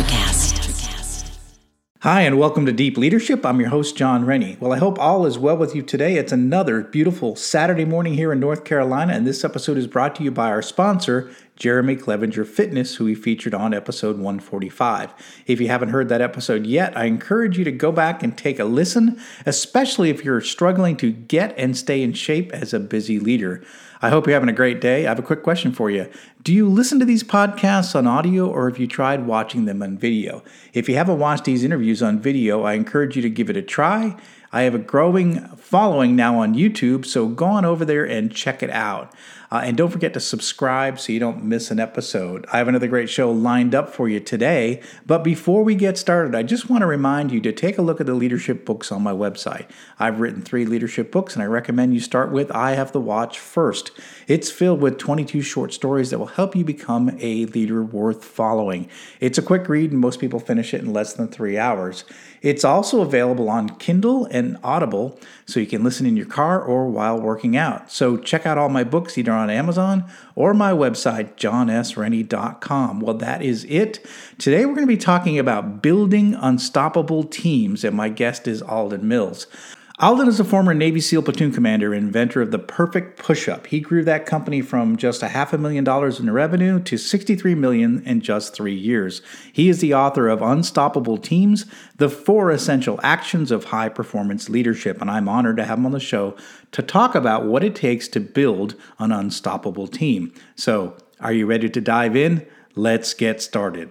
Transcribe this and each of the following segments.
Electricast. Hi, and welcome to Deep Leadership. I'm your host, Jon Rennie. Well, I hope all is well with you today. It's another beautiful Saturday morning here in North Carolina, and this episode is brought to you by our sponsor, Jeremy Clevenger Fitness, who we featured on episode 145. If you haven't heard that episode yet, I encourage you to go back and take a listen, especially if you're struggling to get and stay in shape as a busy leader. I hope you're having a great day. I have a quick question for you. Do you listen to these podcasts on audio or have you tried watching them on video? If you haven't watched these interviews on video, I encourage you to give it a try. I have a growing following now on YouTube, so go on over there and check it out. Uh, and don't forget to subscribe so you don't miss an episode. I have another great show lined up for you today. But before we get started, I just want to remind you to take a look at the leadership books on my website. I've written three leadership books, and I recommend you start with I Have the Watch First. It's filled with 22 short stories that will help you become a leader worth following. It's a quick read, and most people finish it in less than three hours. It's also available on Kindle and Audible, so you can listen in your car or while working out. So check out all my books either on Amazon or my website, jonsrennie.com. Well, that is it. Today we're going to be talking about building unstoppable teams, and my guest is Alden Mills. Alden is a former Navy SEAL platoon commander and inventor of the perfect push-up. He grew that company from just a half a million dollars in revenue to 63 million in just 3 years. He is the author of Unstoppable Teams: The Four Essential Actions of High Performance Leadership, and I'm honored to have him on the show to talk about what it takes to build an unstoppable team. So, are you ready to dive in? Let's get started.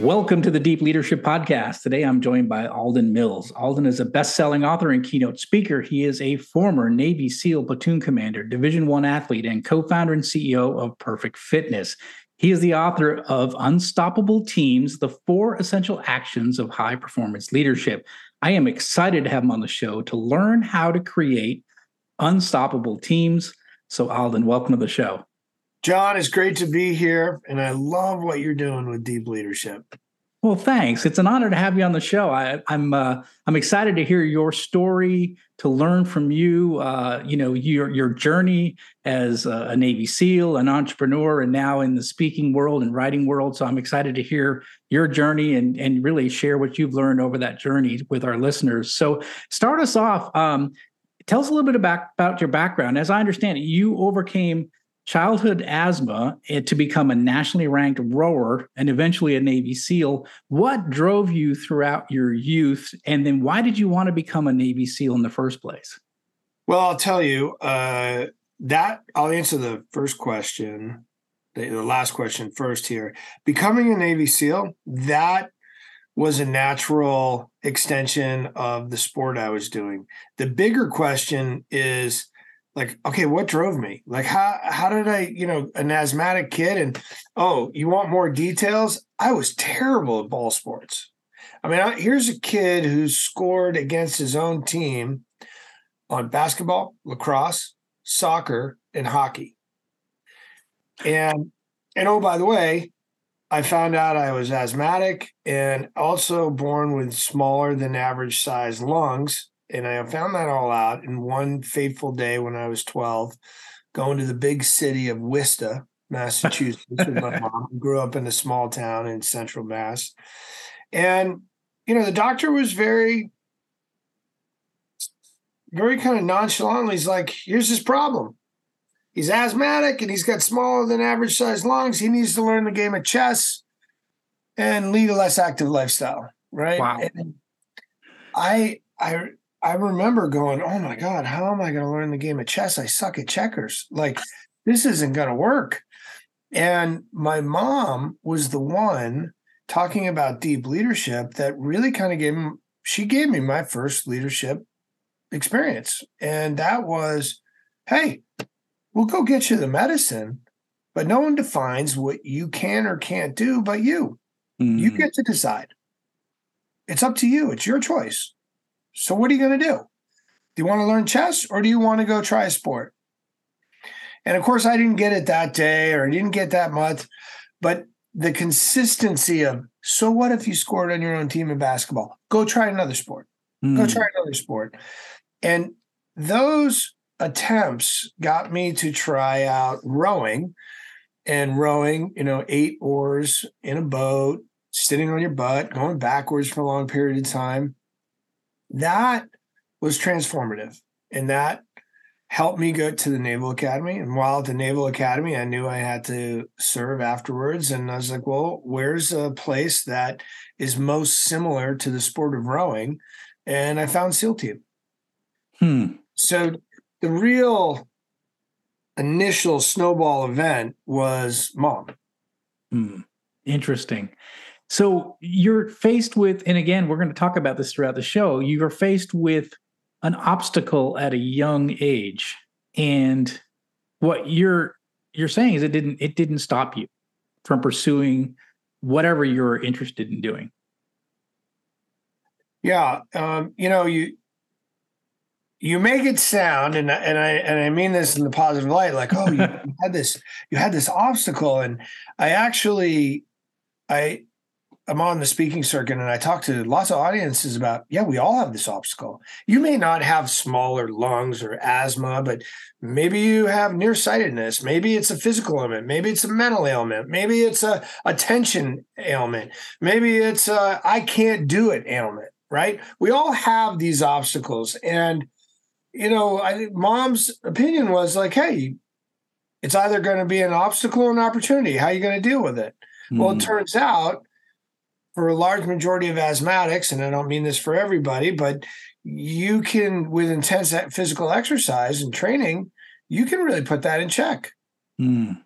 Welcome to the Deep Leadership Podcast. Today I'm joined by Alden Mills. Alden is a best-selling author and keynote speaker. He is a former Navy SEAL platoon commander, Division 1 athlete, and co-founder and CEO of Perfect Fitness. He is the author of Unstoppable Teams: The Four Essential Actions of High Performance Leadership. I am excited to have him on the show to learn how to create unstoppable teams. So Alden, welcome to the show. Jon, it's great to be here, and I love what you're doing with Deep Leadership. Well, thanks. It's an honor to have you on the show. I, am I'm, uh, I'm excited to hear your story, to learn from you. Uh, you know your your journey as a, a, Navy SEAL, an entrepreneur, and now in the speaking world and writing world. So I'm excited to hear your journey and and really share what you've learned over that journey with our listeners. So start us off. Um, tell us a little bit about about your background. As I understand it, you overcame childhood asthma to become a nationally ranked rower and eventually a Navy SEAL. What drove you throughout your youth? And then why did you want to become a Navy SEAL in the first place? Well, I'll tell you uh, that I'll answer the first question, the, the last question first here. Becoming a Navy SEAL, that was a natural extension of the sport I was doing. The bigger question is like okay what drove me? Like how how did i you know an asthmatic kid and oh you want more details? I was terrible at ball sports. I mean I, here's a kid who scored against his own team on basketball lacrosse soccer and hockey. And and oh by the way i found out i was asthmatic and also born with smaller than average size lungs and I found that all out in one fateful day when I was 12, going to the big city of Worcester, Massachusetts, with my mom, who grew up in a small town in central Mass. And, you know, the doctor was very, very kind of nonchalant. He's like, here's his problem. He's asthmatic and he's got smaller than average sized lungs. He needs to learn the game of chess and lead a less active lifestyle. Right. Wow. And I, I, I remember going, "Oh my god, how am I going to learn the game of chess? I suck at checkers. Like this isn't going to work." And my mom was the one talking about deep leadership that really kind of gave me, she gave me my first leadership experience. And that was hey, we'll go get you the medicine, but no one defines what you can or can't do but you. Mm. You get to decide. It's up to you. It's your choice. So what are you going to do? Do you want to learn chess or do you want to go try a sport? And of course, I didn't get it that day or I didn't get that much, but the consistency of so what if you scored on your own team in basketball? Go try another sport. Mm. Go try another sport. And those attempts got me to try out rowing and rowing, you know, eight oars in a boat, sitting on your butt, going backwards for a long period of time. That was transformative. And that helped me go to the Naval Academy. And while at the Naval Academy, I knew I had to serve afterwards. And I was like, well, where's a place that is most similar to the sport of rowing? And I found SEAL Team. Hmm. So the real initial snowball event was mom. Hmm. Interesting. So you're faced with, and again, we're going to talk about this throughout the show. You're faced with an obstacle at a young age and what you're you're saying is it didn't it didn't stop you from pursuing whatever you're interested in doing yeah um, you know you you make it sound and and I and I mean this in the positive light like oh you, you had this you had this obstacle and I actually I I'm on the speaking circuit and I talk to lots of audiences about, yeah, we all have this obstacle. You may not have smaller lungs or asthma, but maybe you have nearsightedness. Maybe it's a physical ailment. Maybe it's a mental ailment. Maybe it's a attention ailment. Maybe it's a I can't do it ailment, right? We all have these obstacles. And, you know, I mom's opinion was like, hey, it's either going to be an obstacle or an opportunity. How are you going to deal with it? Mm. Well, it hmm. turns out for a large majority of asthmatics, and I don't mean this for everybody, but you can, with intense physical exercise and training, you can really put that in check. Mm.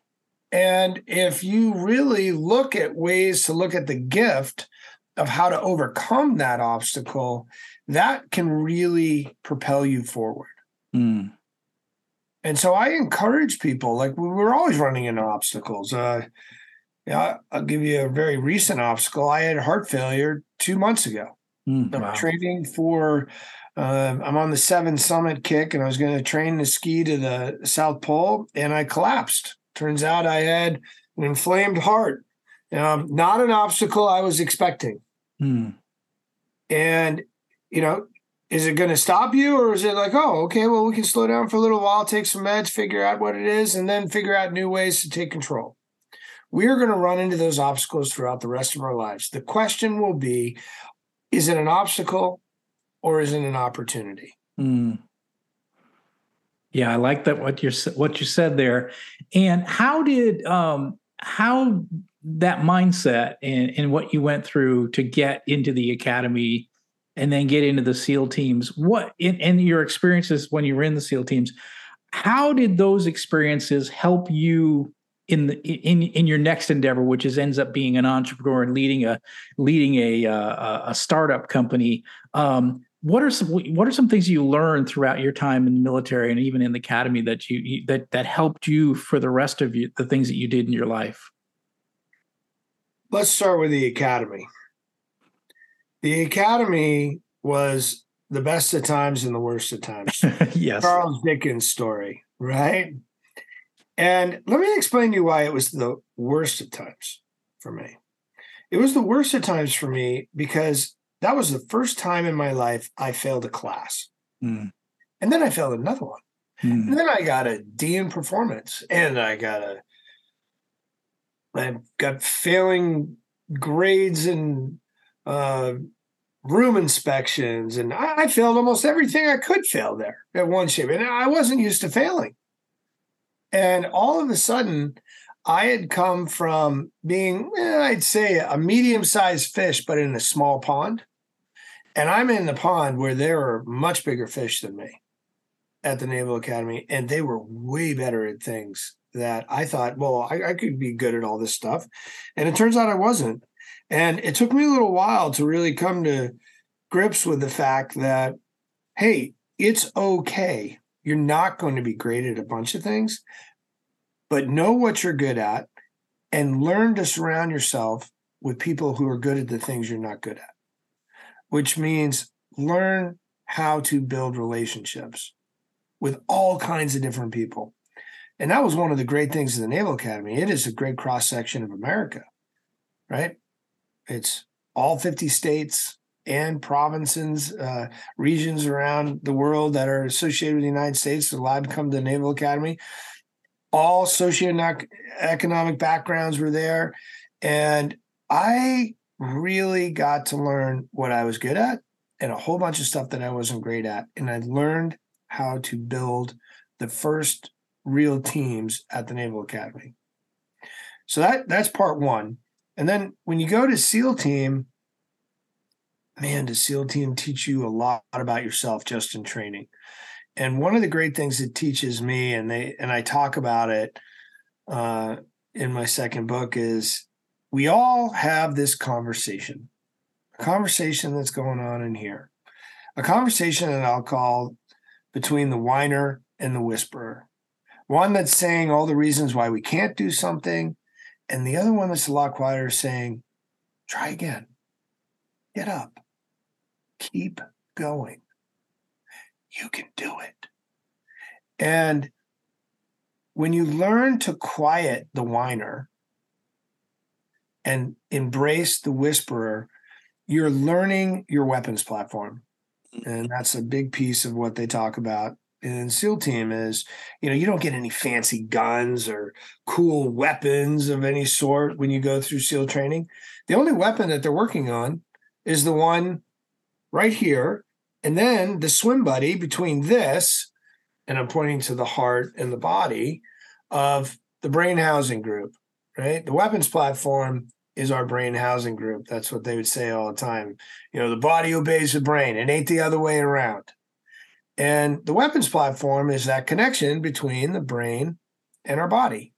And if you really look at ways to look at the gift of how to overcome that obstacle, that can really propel you forward. Mm. And so I encourage people, like we're always running into obstacles. Uh, yeah, I'll give you a very recent obstacle. I had heart failure two months ago. Mm, I'm wow. training for. Uh, I'm on the seven summit kick, and I was going to train to ski to the South Pole, and I collapsed. Turns out I had an inflamed heart. Um, not an obstacle I was expecting. Mm. And you know, is it going to stop you, or is it like, oh, okay, well, we can slow down for a little while, take some meds, figure out what it is, and then figure out new ways to take control? We are going to run into those obstacles throughout the rest of our lives. The question will be is it an obstacle or is it an opportunity? Mm. Yeah, I like that what you what you said there. And how did um how that mindset and, and what you went through to get into the academy and then get into the SEAL teams, what in, in your experiences when you were in the SEAL teams, how did those experiences help you in the in in your next endeavor, which is ends up being an entrepreneur and leading a leading a uh, a startup company. Um, what are some what are some things you learned throughout your time in the military and even in the academy that you, you that that helped you for the rest of you, the things that you did in your life? Let's start with the academy. The academy was the best of times and the worst of times. yes. Charles Dickens story, right? And let me explain to you why it was the worst of times for me. It was the worst of times for me because that was the first time in my life I failed a class. Mm. And then I failed another one. Mm. And then I got a D in performance and I got a I got failing grades and uh, room inspections, and I, I, failed almost everything I could fail there at one shape. And I wasn't used to failing. And all of a sudden, I had come from being, eh, I'd say, a medium sized fish, but in a small pond. And I'm in the pond where there are much bigger fish than me at the Naval Academy. And they were way better at things that I thought, well, I, I could be good at all this stuff. And it turns out I wasn't. And it took me a little while to really come to grips with the fact that, hey, it's okay You're not going to be great at a bunch of things, but know what you're good at and learn to surround yourself with people who are good at the things you're not good at, which means learn how to build relationships with all kinds of different people. And that was one of the great things of the Naval Academy. It is a great cross section of America, right? It's all 50 states and provinces, uh, regions around the world that are associated with the United States allowed to come to the Naval Academy. All socioeconomic backgrounds were there. And I really got to learn what I was good at and a whole bunch of stuff that I wasn't great at. And I learned how to build the first real teams at the Naval Academy. So that that's part one. And then when you go to SEAL team, man, does SEAL team teach you a lot about yourself just in training. And one of the great things it teaches me, and they and I talk about it uh, in my second book, is we all have this conversation, a conversation that's going on in here, a conversation that I'll call between the whiner and the whisperer. One that's saying all the reasons why we can't do something, and the other one that's a lot quieter saying, try again, get up, keep going. You can do it. And when you learn to quiet the whiner and embrace the whisperer, you're learning your weapons platform. Mm-hmm. And that's a big piece of what they talk about in SEAL team is, you know, you don't get any fancy guns or cool weapons of any sort when you go through SEAL training. The only weapon that they're working on is the one right here. And then the swim buddy between this, and I'm pointing to the heart and the body of the brain housing group, right? The weapons platform is our brain housing group. That's what they would say all the time. You know, the body obeys the brain. It ain't the other way around. And the weapons platform is that connection between the brain and our body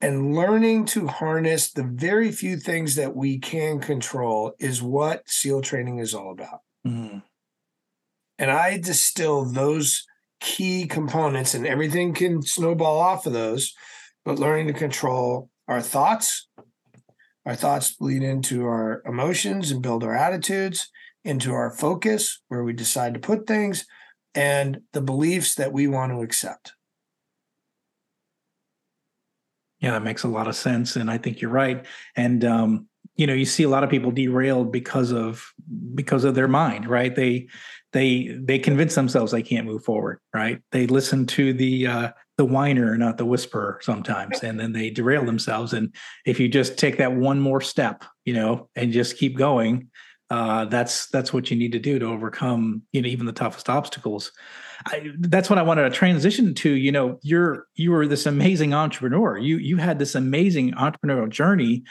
and learning to harness the very few things that we can control is what SEAL training is all about. Mm-hmm. And I distill those key components, and everything can snowball off of those, but learning to control our thoughts. Our thoughts lead into our emotions and build our attitudes, into our focus, where we decide to put things, and the beliefs that we want to accept. Yeah, that makes a lot of sense. And I think you're right. And um, you know, you see a lot of people derailed because of because of their mind, right? They they they convince themselves they can't move forward, right? They listen to the uh the whiner, not the whisperer sometimes, and then they derail themselves. And if you just take that one more step, you know, and just keep going, uh, that's that's what you need to do to overcome you know even the toughest obstacles I, that's what i wanted to transition to you know you're you were this amazing entrepreneur you you had this amazing entrepreneurial journey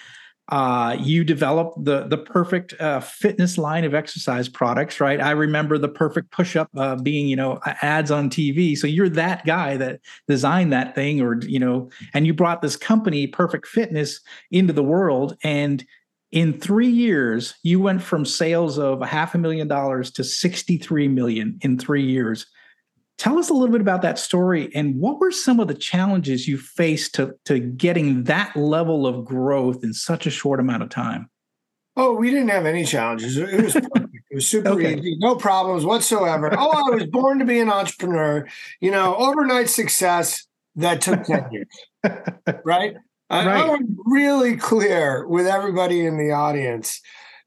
uh, you developed the the perfect uh, fitness line of exercise products, right? I remember the perfect push up uh, being, you know, ads on TV. So you're that guy that designed that thing, or you know, and you brought this company, Perfect Fitness, into the world, and in three years, you went from sales of a half a million dollars to 63 million in three years. Tell us a little bit about that story and what were some of the challenges you faced to, to getting that level of growth in such a short amount of time? Oh, we didn't have any challenges. It was perfect. It was super okay. easy, no problems whatsoever. oh, I was born to be an entrepreneur. You know, overnight success that took 10 years. right? I, right. I want really clear with everybody in the audience.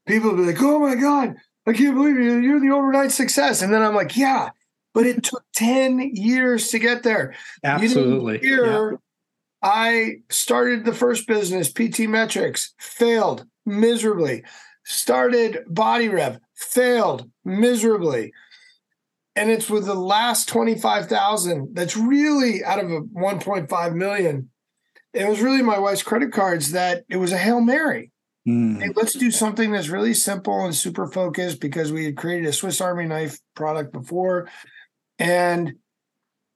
People be like, "Oh my god, I can't believe you! You're the overnight success," and then I'm like, "Yeah, but it took ten years to get there." Absolutely. Here, yeah. I started the first business, PT Metrics, failed miserably. Started Body Rev, failed miserably. And it's with the last 25,000 that's really out of a 1.5 million it was really my wife's credit cards that it was a Hail Mary. Mm. Hey, let's do something that's really simple and super focused because we had created a Swiss Army knife product before. And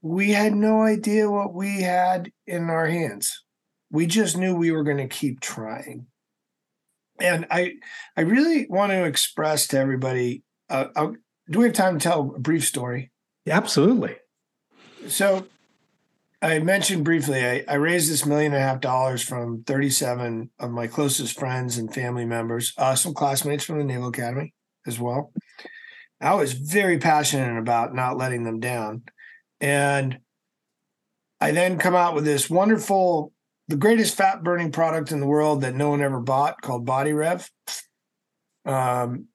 we had no idea what we had in our hands. We just knew we were going to keep trying. And I, I really want to express to everybody. Uh, uh, do we have time to tell a brief story? Yeah, Absolutely so I mentioned briefly, I, I raised this million and a half dollars from 37 of my closest friends and family members, uh, some classmates from the Naval Academy as well. I was very passionate about not letting them down. And I then come out with this wonderful, the greatest fat burning product in the world that no one ever bought called Body Rev. Um,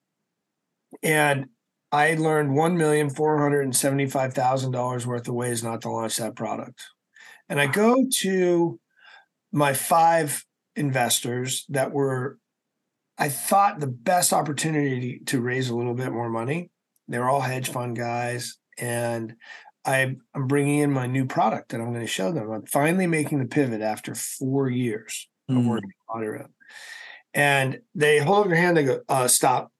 and I learned one million four hundred and seventy-five thousand dollars worth of ways not to launch that product. And I go to my five investors that were, I thought, the best opportunity to raise a little bit more money. They're all hedge fund guys, and I, am bringing in my new product that I'm going to show them. I'm finally making the pivot after four years mm. of working on it. And they hold up your hand. They go, uh, "Stop!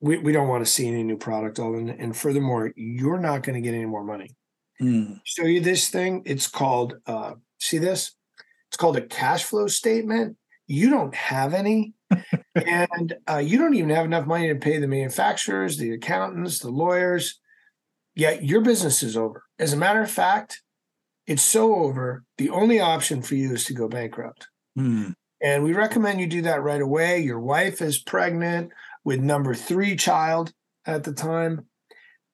We we don't want to see any new product, Alden. And furthermore, you're not going to get any more money." Mm. Show you this thing. It's called. Uh, see this? It's called a cash flow statement. You don't have any, and uh, you don't even have enough money to pay the manufacturers, the accountants, the lawyers Yet your business is over. As a matter of fact, it's so over. The only option for you is to go bankrupt. Mm. And we recommend you do that right away. Your wife is pregnant with number three child at the time.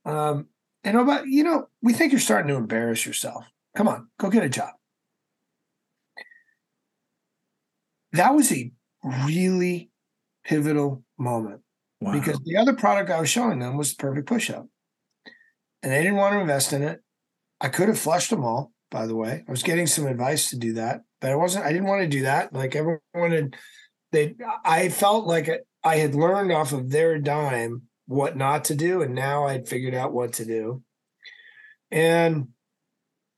Um, and about, you know, we think you're starting to embarrass yourself. Come on, go get a job. That was a really pivotal moment wow. because the other product I was showing them was the perfect push up and they didn't want to invest in it. I could have flushed them all, by the way. I was getting some advice to do that, but I wasn't, I didn't want to do that. Like everyone wanted, they, I felt like I had learned off of their dime what not to do. And now I'd figured out what to do. And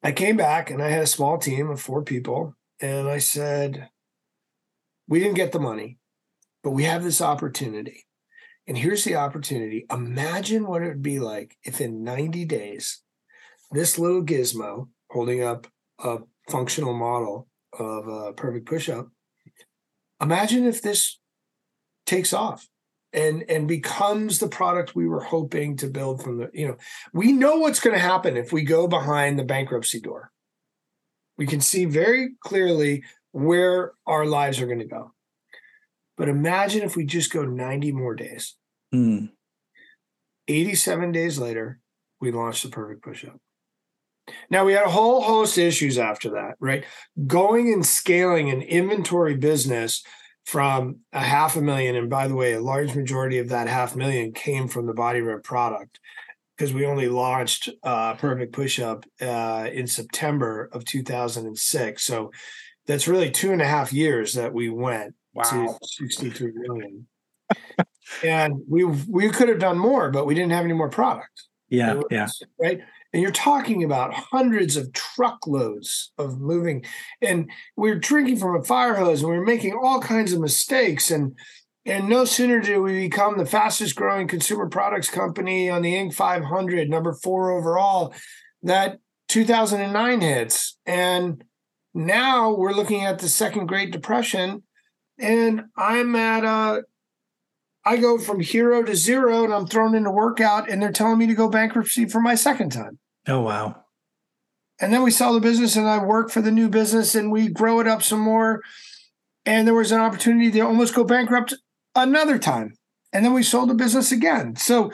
I came back and I had a small team of four people. And I said, we didn't get the money, but we have this opportunity. And here's the opportunity. Imagine what it would be like if in 90 days, this little gizmo holding up a functional model of a perfect push up, imagine if this takes off and and becomes the product we were hoping to build from the you know we know what's going to happen if we go behind the bankruptcy door we can see very clearly where our lives are going to go but imagine if we just go 90 more days. Mm. 87 days later, we launched the perfect push up. Now we had a whole host of issues after that, right? Going and scaling an inventory business from a half a million, and by the way, a large majority of that half million came from the Body Rev product because we only launched uh, Perfect Push Up uh, in September of 2006. So that's really two and a half years that we went wow. to 63 million. and we we could have done more, but we didn't have any more product. Yeah, was, yeah. Right. And you're talking about hundreds of truckloads of moving, and we are drinking from a fire hose, and we are making all kinds of mistakes. And and no sooner do we become the fastest growing consumer products company on the Inc. 500, number four overall, that 2009 hits, and now we're looking at the second Great Depression and I'm at uh I go from hero to zero and I'm thrown into workout and they're telling me to go bankruptcy for my second time. Oh wow. And then we sell the business and I work for the new business and we grow it up some more. And there was an opportunity to almost go bankrupt another time. And then we sold the business again. So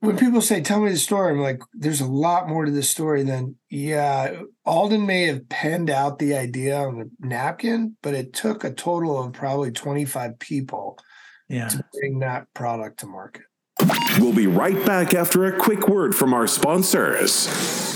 when people say, "Tell me the story," I'm like, "There's a lot more to this story than yeah." Alden may have penned out the idea on a napkin, but it took a total of probably 25 people yeah. to bring that product to market. We'll be right back after a quick word from our sponsors.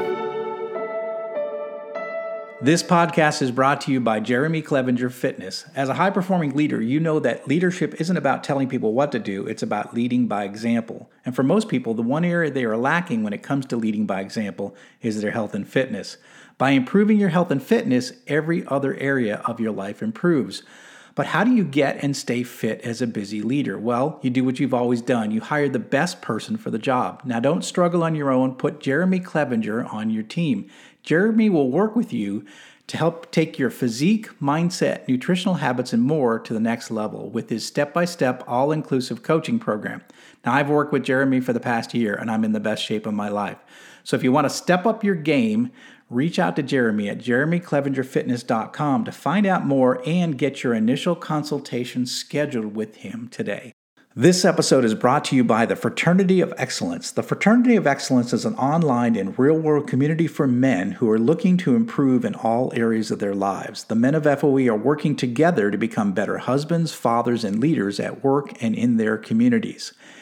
This podcast is brought to you by Jeremy Clevenger Fitness. As a high performing leader, you know that leadership isn't about telling people what to do, it's about leading by example. And for most people, the one area they are lacking when it comes to leading by example is their health and fitness. By improving your health and fitness, every other area of your life improves. But how do you get and stay fit as a busy leader? Well, you do what you've always done. You hire the best person for the job. Now, don't struggle on your own. Put Jeremy Clevenger on your team. Jeremy will work with you to help take your physique, mindset, nutritional habits, and more to the next level with his step by step, all inclusive coaching program. Now, I've worked with Jeremy for the past year and I'm in the best shape of my life. So, if you want to step up your game, reach out to Jeremy at jeremyclevengerfitness.com to find out more and get your initial consultation scheduled with him today. This episode is brought to you by the Fraternity of Excellence. The Fraternity of Excellence is an online and real world community for men who are looking to improve in all areas of their lives. The men of FOE are working together to become better husbands, fathers, and leaders at work and in their communities.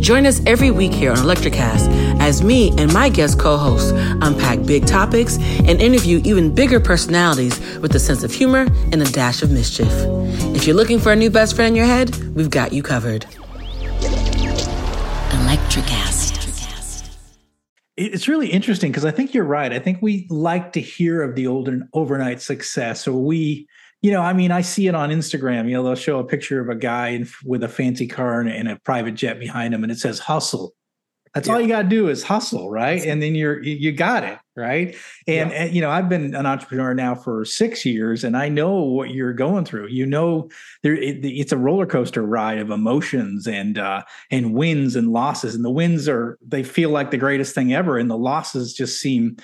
Join us every week here on Electricast as me and my guest co hosts unpack big topics and interview even bigger personalities with a sense of humor and a dash of mischief. If you're looking for a new best friend in your head, we've got you covered. Electricast. It's really interesting because I think you're right. I think we like to hear of the old overnight success, or we you know, I mean, I see it on Instagram. You know, they'll show a picture of a guy in, with a fancy car and, and, a private jet behind him, and it says "hustle." That's yeah. all you got to do is hustle, right? And then you're you got it, right? And, yeah. and, you know, I've been an entrepreneur now for six years, and I know what you're going through. You know, there it, it's a roller coaster ride of emotions and uh, and wins and losses. And the wins are they feel like the greatest thing ever, and the losses just seem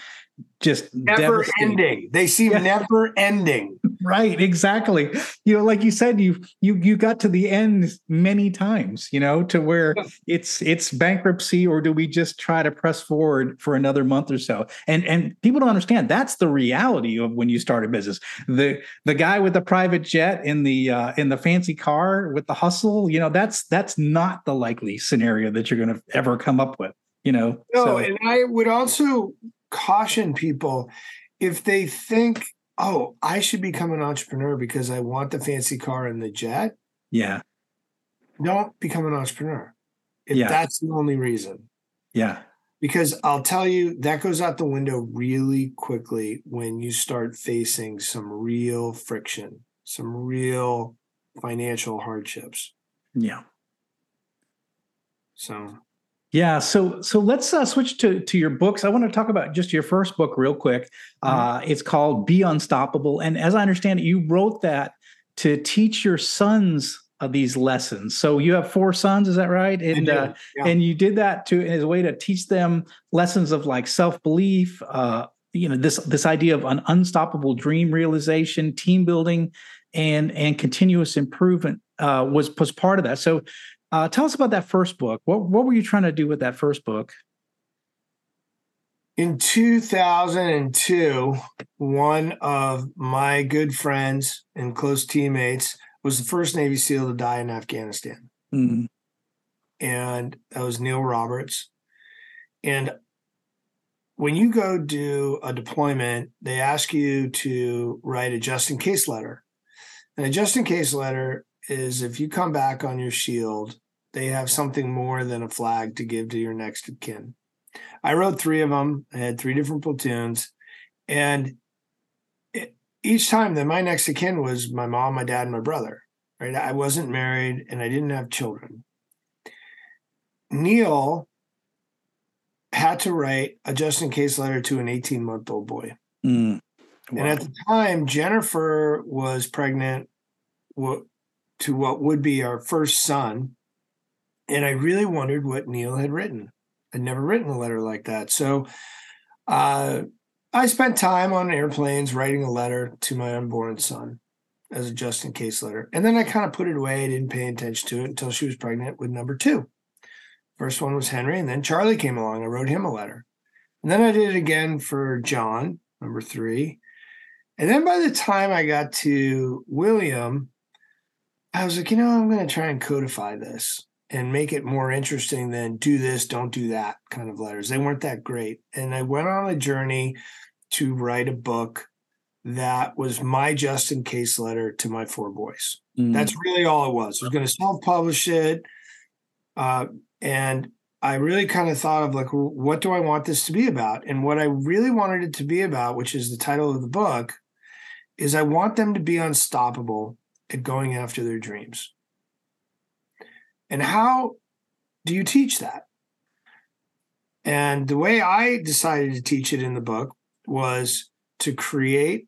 just never ending. They seem yeah. never ending. Right, exactly. You know, like you said, you you you got to the end many times, you know, to where it's it's bankruptcy, or do we just try to press forward for another month or so? And and people don't understand that's the reality of when you start a business. The the guy with the private jet in the uh, in the fancy car with the hustle, you know, that's that's not the likely scenario that you're going to ever come up with you know no so. and i would also caution people if they think, oh, I should become an entrepreneur because I want the fancy car and the jet. Yeah. Don't become an entrepreneur if yeah. that's the only reason. Yeah. Because I'll tell you, that goes out the window really quickly when you start facing some real friction, some real financial hardships. Yeah. So yeah, so so let's uh, switch to to your books. I want to talk about just your first book real quick. Mm-hmm. Uh, it's called Be Unstoppable, and as I understand it, you wrote that to teach your sons these lessons. So you have four sons, is that right? And uh, yeah. and you did that to as a way to teach them lessons of like self belief. Uh, you know this this idea of an unstoppable dream realization, team building, and and continuous improvement uh, was was part of that. So uh, tell us about that first book. What what were you trying to do with that first book? In 2002, one of my good friends and close teammates was the first Navy SEAL to die in Afghanistan. Mm-hmm. And that was Neil Roberts. And when you go do a deployment, they ask you to write a just in case letter. And a just in case letter is if you come back on your shield they have something more than a flag to give to your next of kin. I wrote three of them. I had three different platoons, and it, each time that my next of kin was my mom, my dad, and my brother. Right, I wasn't married and I didn't have children. Neil had to write a just in case letter to an 18 month old boy. Mm. Wow. And at the time, Jennifer was pregnant to what would be our first son. And I really wondered what Neil had written. I'd never written a letter like that. So uh, I spent time on airplanes writing a letter to my unborn son as a just in case letter. And then I kind of put it away. I didn't pay attention to it until she was pregnant with number two. First one was Henry, and then Charlie came along. I wrote him a letter. And then I did it again for John, number three. And then by the time I got to William, I was like, you know, I'm going to try and codify this and make it more interesting than do this, don't do that kind of letters. They weren't that great. And I went on a journey to write a book that was my just in case letter to my four boys. Mm-hmm. That's really all it was. I was going to self publish it. Uh, and I really kind of thought of like, well, what do I want this to be about? And what I really wanted it to be about, which is the title of the book, is I want them to be unstoppable at going after their dreams. And how do you teach that? And the way I decided to teach it in the book was to create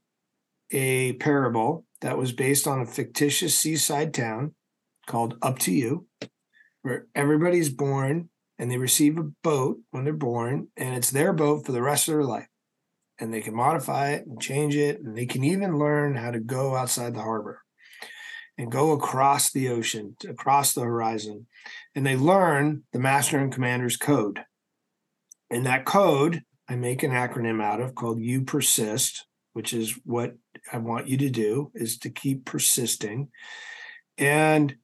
a parable that was based on a fictitious seaside town called Up to You, where everybody's born and they receive a boat when they're born, and it's their boat for the rest of their life. And they can modify it and change it, and they can even learn how to go outside the harbor and go across the ocean, across the horizon. And they learn the master and commander's code. And that code, I make an acronym out of called You Persist, which is what I want you to do, is to keep persisting. And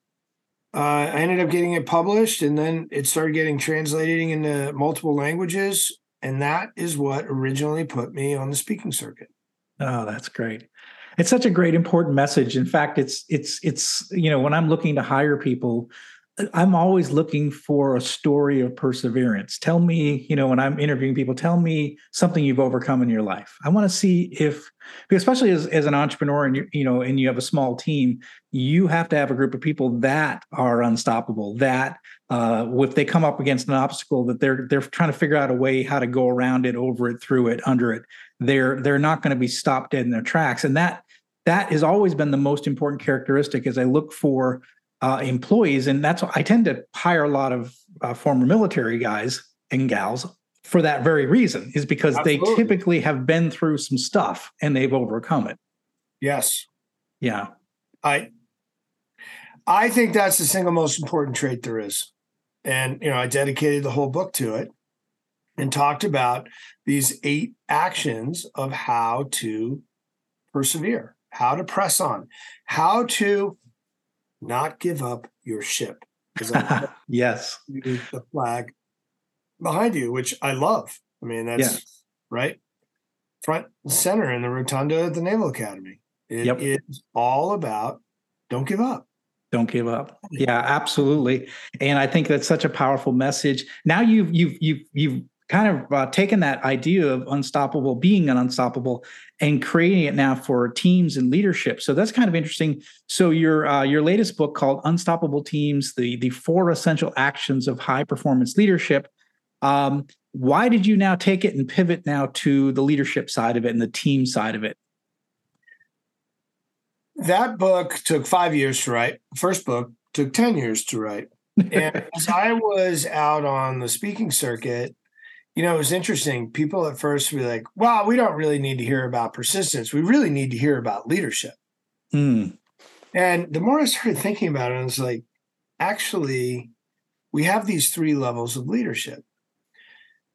uh, I ended up getting it published, and then it started getting translated into multiple languages. And that is what originally put me on the speaking circuit. Oh, that's great it's such a great important message. In fact it's it's it's you know when i'm looking to hire people i'm always looking for a story of perseverance. Tell me you know when i'm interviewing people tell me something you've overcome in your life. I want to see if especially as, as an entrepreneur and you you know and you have a small team you have to have a group of people that are unstoppable that uh, if they come up against an obstacle that they're they're trying to figure out a way how to go around it over it through it under it they're they're not going to be stopped dead in their tracks and that that has always been the most important characteristic as I look for uh, employees. And that's I tend to hire a lot of uh, former military guys and gals for that very reason, is because Absolutely. they typically have been through some stuff and they've overcome it. Yes. Yeah. I I think that's the single most important trait there is. And you know, I dedicated the whole book to it and talked about these eight actions of how to persevere how to press on, how to not give up your ship. yes. The flag behind you, which I love. I mean, that's yes. right front center in the rotunda at the Naval Academy. It yep. is all about don't give up. Don't give up. Yeah, absolutely. And I think that's such a powerful message. Now you've you've you've you've kind of uh, taken that idea of unstoppable being an unstoppable and creating it now for teams and leadership. So that's kind of interesting. So your uh, your latest book called unstoppable teams the the four essential actions of high performance leadership um, why did you now take it and pivot now to the leadership side of it and the team side of it? That book took five years to write. First book took 10 years to write. And as i was out on the speaking circuit you know, it was interesting. People at first were like, wow, we don't really need to hear about persistence. We really need to hear about leadership. Mm. And the more I started thinking about it, I was like, actually, we have these three levels of leadership.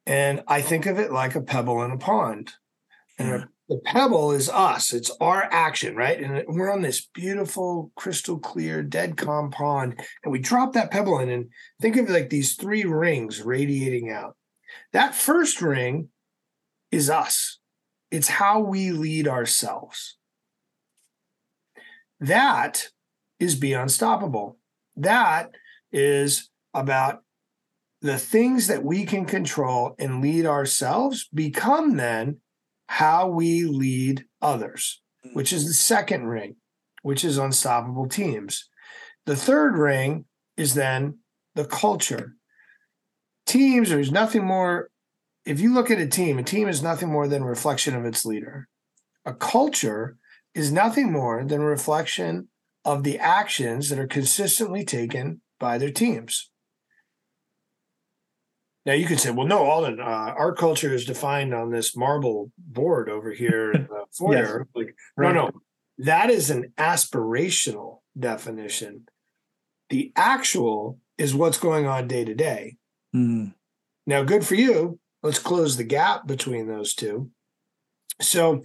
And I think of it like a pebble in a pond. And the pebble is us, it's our action, right? And we're on this beautiful, crystal clear, dead calm pond. And we drop that pebble in and think of it like these three rings radiating out. That first ring is us, it's how we lead ourselves. That is be unstoppable. That is about the things that we can control and lead ourselves become then how we lead others, mm. which is the second ring, which is unstoppable teams. The third ring is then the culture teams, there's nothing more if you look at a team, a team is nothing more than a reflection of its leader. A culture is nothing more than a reflection of the actions that are consistently taken by their teams. Now you could say, well, no, Alden, uh, our culture is defined on this marble board over here in the foyer. yes. Like, right. no, no, that is an aspirational definition. The actual is what's going on day to day. Mm. Now, good for you. Let's close the gap between those two. So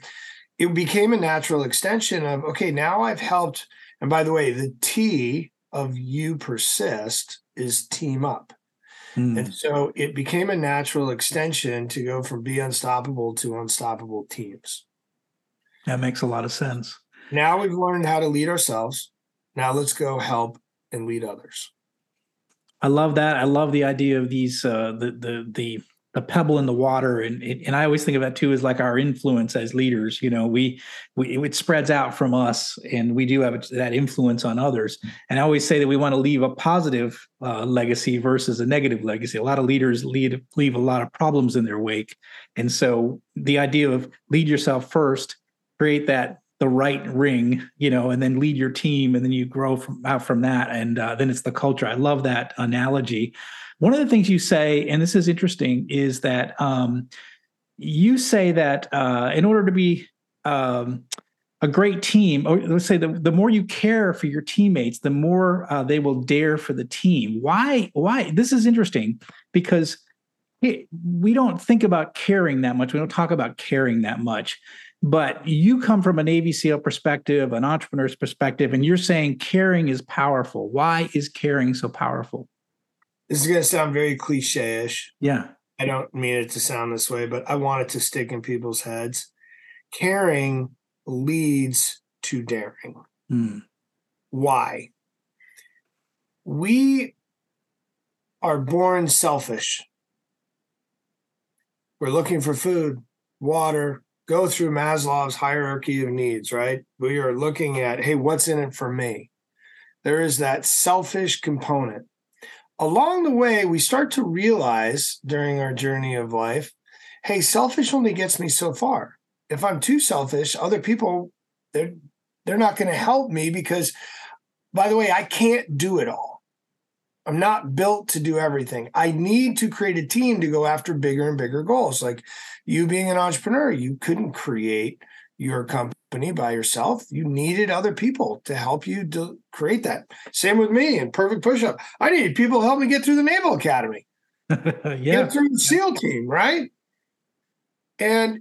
it became a natural extension of okay, now I've helped. And by the way, the T of you persist is team up. Mm. And so it became a natural extension to go from be unstoppable to unstoppable teams. That makes a lot of sense. Now we've learned how to lead ourselves. Now let's go help and lead others. I love that. I love the idea of these uh, the the the a pebble in the water. And and I always think of that too as like our influence as leaders you know we we it spreads out from us and we do have that influence on others. And I always say that we want to leave a positive uh, legacy versus a negative legacy. A lot of leaders lead leave a lot of problems in their wake. And so the idea of lead yourself first create that the right ring, you know, and then lead your team, and then you grow from out from that, and uh, then it's the culture. I love that analogy. One of the things you say, and this is interesting, is that um, you say that uh, in order to be um, a great team, or let's say the, the more you care for your teammates, the more uh, they will dare for the team. Why? Why? This is interesting because we don't think about caring that much. We don't talk about caring that much. But you come from a Navy SEAL perspective, an entrepreneur's perspective, and you're saying caring is powerful. Why is caring so powerful? This is going to sound very cliche ish. Yeah. I don't mean it to sound this way, but I want it to stick in people's heads. Caring leads to daring. Hmm. Why? We are born selfish. We're looking for food, water, go through Maslow's hierarchy of needs, right? We are looking at, hey, what's in it for me? There is that selfish component. Along the way, we start to realize during our journey of life, hey, selfish only gets me so far. If I'm too selfish, other people, they're they're not going to help me because by the way, I can't do it all. I'm not built to do everything. I need to create a team to go after bigger and bigger goals. Like you being an entrepreneur, you couldn't create your company by yourself. You needed other people to help you to create that. Same with me and Perfect Pushup. I needed people to help me get through the Naval Academy, yeah. get through the SEAL team, right? And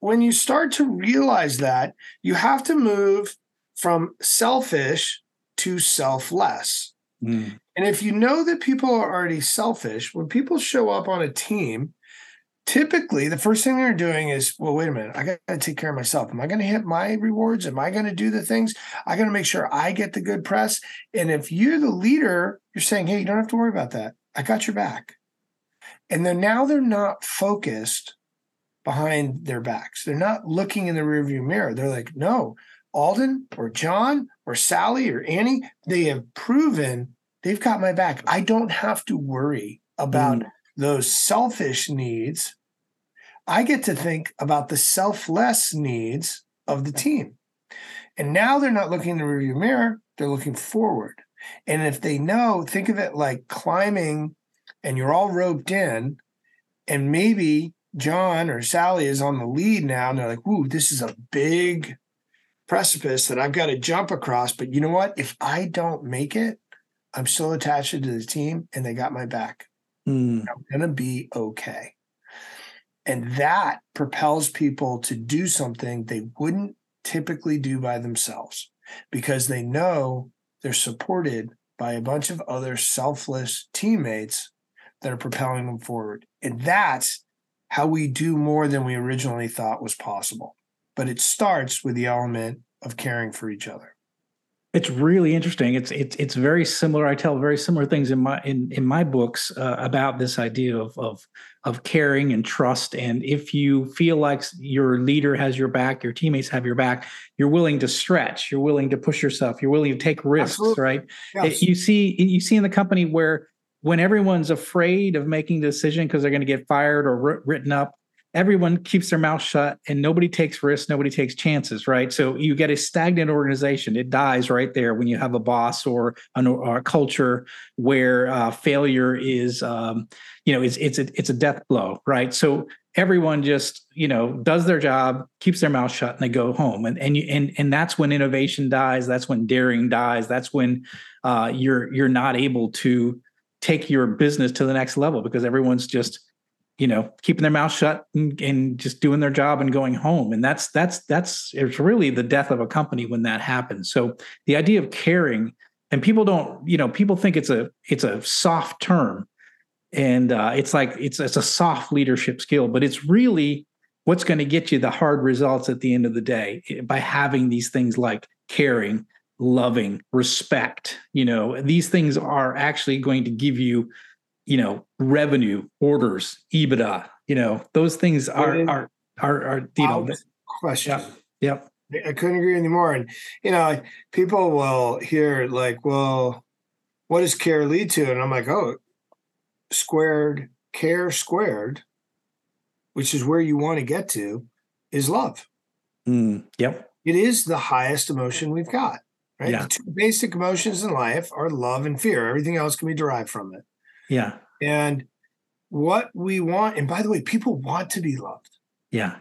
when you start to realize that, you have to move from selfish to selfless. Mm. And if you know that people are already selfish, when people show up on a team, typically the first thing they're doing is, well, wait a minute, I got to take care of myself. Am I going to hit my rewards? Am I going to do the things? I got to make sure I get the good press. And if you're the leader, you're saying, hey, you don't have to worry about that. I got your back. And then now they're not focused behind their backs. They're not looking in the rearview mirror. They're like, no, Alden or John or Sally or Annie, they have proven they've got my back. I don't have to worry about mm. those selfish needs. I get to think about the selfless needs of the team. And now they're not looking in the rearview mirror, they're looking forward. And if they know, think of it like climbing and you're all roped in, and maybe John or Sally is on the lead now, and they're like, ooh, this is a big precipice that I've got to jump across. But you know what? If I don't make it, I'm still attached to the team and they got my back. Mm. I'm going to be okay. And that propels people to do something they wouldn't typically do by themselves because they know they're supported by a bunch of other selfless teammates that are propelling them forward. And that's how we do more than we originally thought was possible but it starts with the element of caring for each other. It's really interesting. It's it's it's very similar. I tell very similar things in my in in my books uh, about this idea of of of caring and trust. And if you feel like your leader has your back, your teammates have your back, you're willing to stretch. You're willing to push yourself. You're willing to take risks. Absolutely. Right? Yes. It, you see you see in the company where when everyone's afraid of making a decision because they're going to get fired or written up, everyone keeps their mouth shut and nobody takes risks, nobody takes chances, right? So you get a stagnant organization. It dies right there when you have a boss or, an, or a culture where uh, failure is, um, you know, it's it's a, it's a death blow, right? So everyone just you know does their job keeps their mouth shut and they go home and and you, and and that's when innovation dies that's when daring dies that's when uh, you're you're not able to take your business to the next level because everyone's just you know keeping their mouth shut and, and just doing their job and going home. And that's that's that's it's really the death of a company when that happens. So the idea of caring and people don't you know people think it's a it's a soft term. And uh, it's like it's it's a soft leadership skill but it's really what's going to get you the hard results at the end of the day eh, by having these things like caring loving respect you know these things are actually going to give you you know revenue orders ebitda you know those things are are are, are you know question. Yeah, yep. I couldn't agree anymore and you know people will hear like well what does care lead to? And i'm like oh squared care squared which is where you want to get to is love. Mm, yep. It is the highest emotion we've got right? Yeah. the two basic emotions in life are love and fear. Everything else can be derived from it yeah and what we want and by the way people want to be loved yeah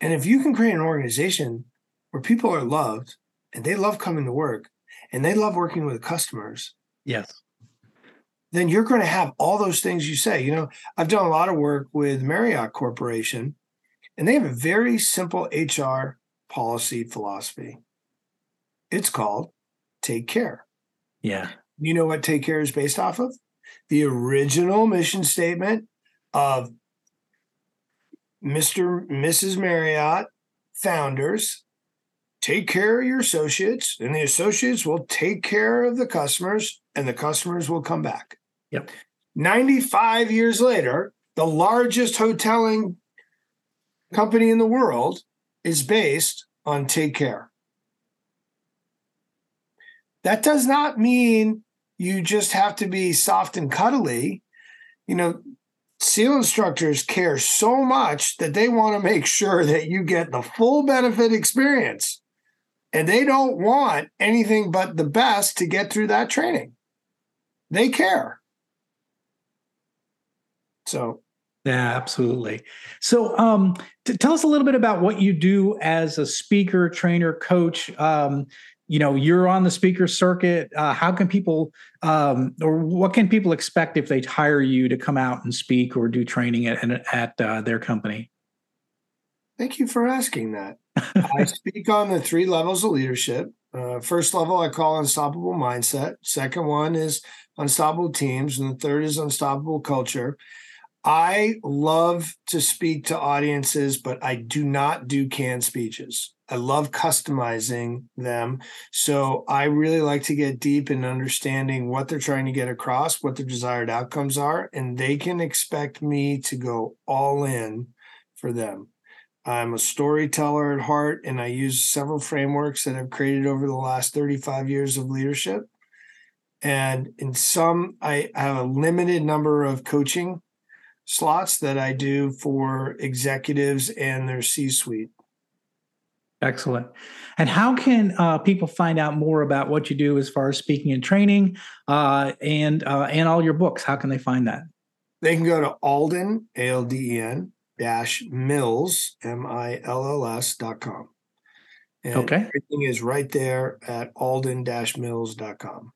and if you can create an organization where people are loved and they love coming to work and they love working with customers yes then you're going to have all those things you say. You know, I've done a lot of work with Marriott Corporation, and they have a very simple HR policy philosophy. It's called Take Care. Yeah. You know what Take Care is based off of? The original mission statement of Mr. Mrs. Marriott founders take care of your associates, and the associates will take care of the customers, and the customers will come back. Yep. 95 years later, the largest hoteling company in the world is based on take care. That does not mean you just have to be soft and cuddly. You know, SEAL instructors care so much that they want to make sure that you get the full benefit experience. And they don't want anything but the best to get through that training. They care. So yeah, absolutely. So, um, t- tell us a little bit about what you do as a speaker, trainer, coach. Um, you know, you're on the speaker circuit. Uh, how can people, um, or what can people expect if they hire you to come out and speak or do training at at uh, their company? Thank you for asking that. I speak on the three levels of leadership. Uh, first level I call unstoppable mindset. Second one is unstoppable teams, and the third is unstoppable culture. I love to speak to audiences, but I do not do canned speeches. I love customizing them. So I really like to get deep in understanding what they're trying to get across, what their desired outcomes are, and they can expect me to go all in for them. I'm a storyteller at heart, and I use several frameworks that I've created over the last 35 years of leadership. And in some, I have a limited number of coaching slots that I do for executives and their C suite. Excellent. And how can uh, people find out more about what you do as far as speaking and training uh, and uh, and all your books? How can they find that? They can go to Alden, A L D E N, dash Mills, M I L L S dot com. And okay. Everything is right there at alden mills.com.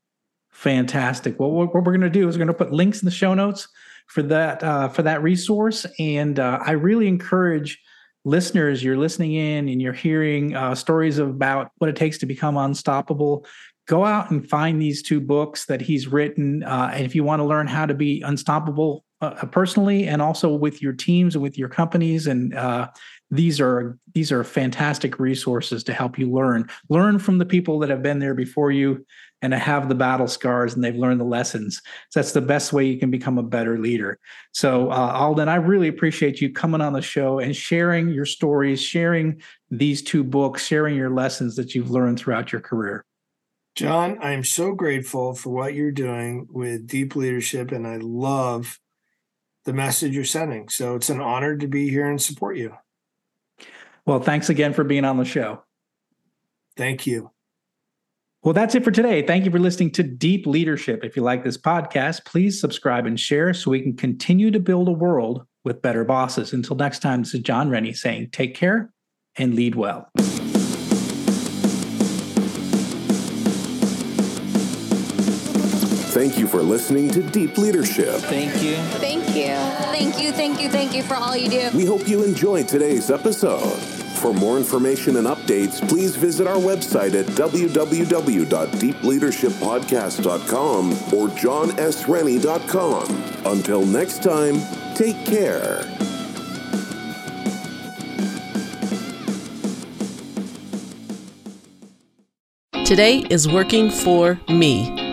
Fantastic. Well, what we're going to do is we're going to put links in the show notes for that uh, for that resource. And uh, I really encourage listeners, you're listening in and you're hearing uh, stories about what it takes to become unstoppable. Go out and find these two books that he's written. Uh, and if you want to learn how to be unstoppable uh, personally and also with your teams and with your companies and uh, these are these are fantastic resources to help you learn. Learn from the people that have been there before you and have the battle scars and they've learned the lessons. So that's the best way you can become a better leader. So uh, alden i really appreciate you coming on the show and sharing your stories sharing these two books sharing your lessons that you've learned throughout your career Jon, I'm so grateful for what you're doing with deep leadership, and I love the message you're sending. So it's an honor to be here and support you. Well, thanks again for being on the show. Thank you. Well, that's it for today. Thank you for listening to Deep Leadership. If you like this podcast, please subscribe and share so we can continue to build a world with better bosses. Until next time, this is Jon Rennie saying take care and lead well. Thank you for listening to Deep Leadership. Thank you. Thank you. Thank you. Thank you. Thank you for all you do. We hope you enjoyed today's episode. For more information and updates, please visit our website at www.deepleadershippodcast.com or jonsrennie.com. Until next time, take care. Today is working for me.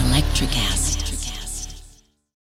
Electricast.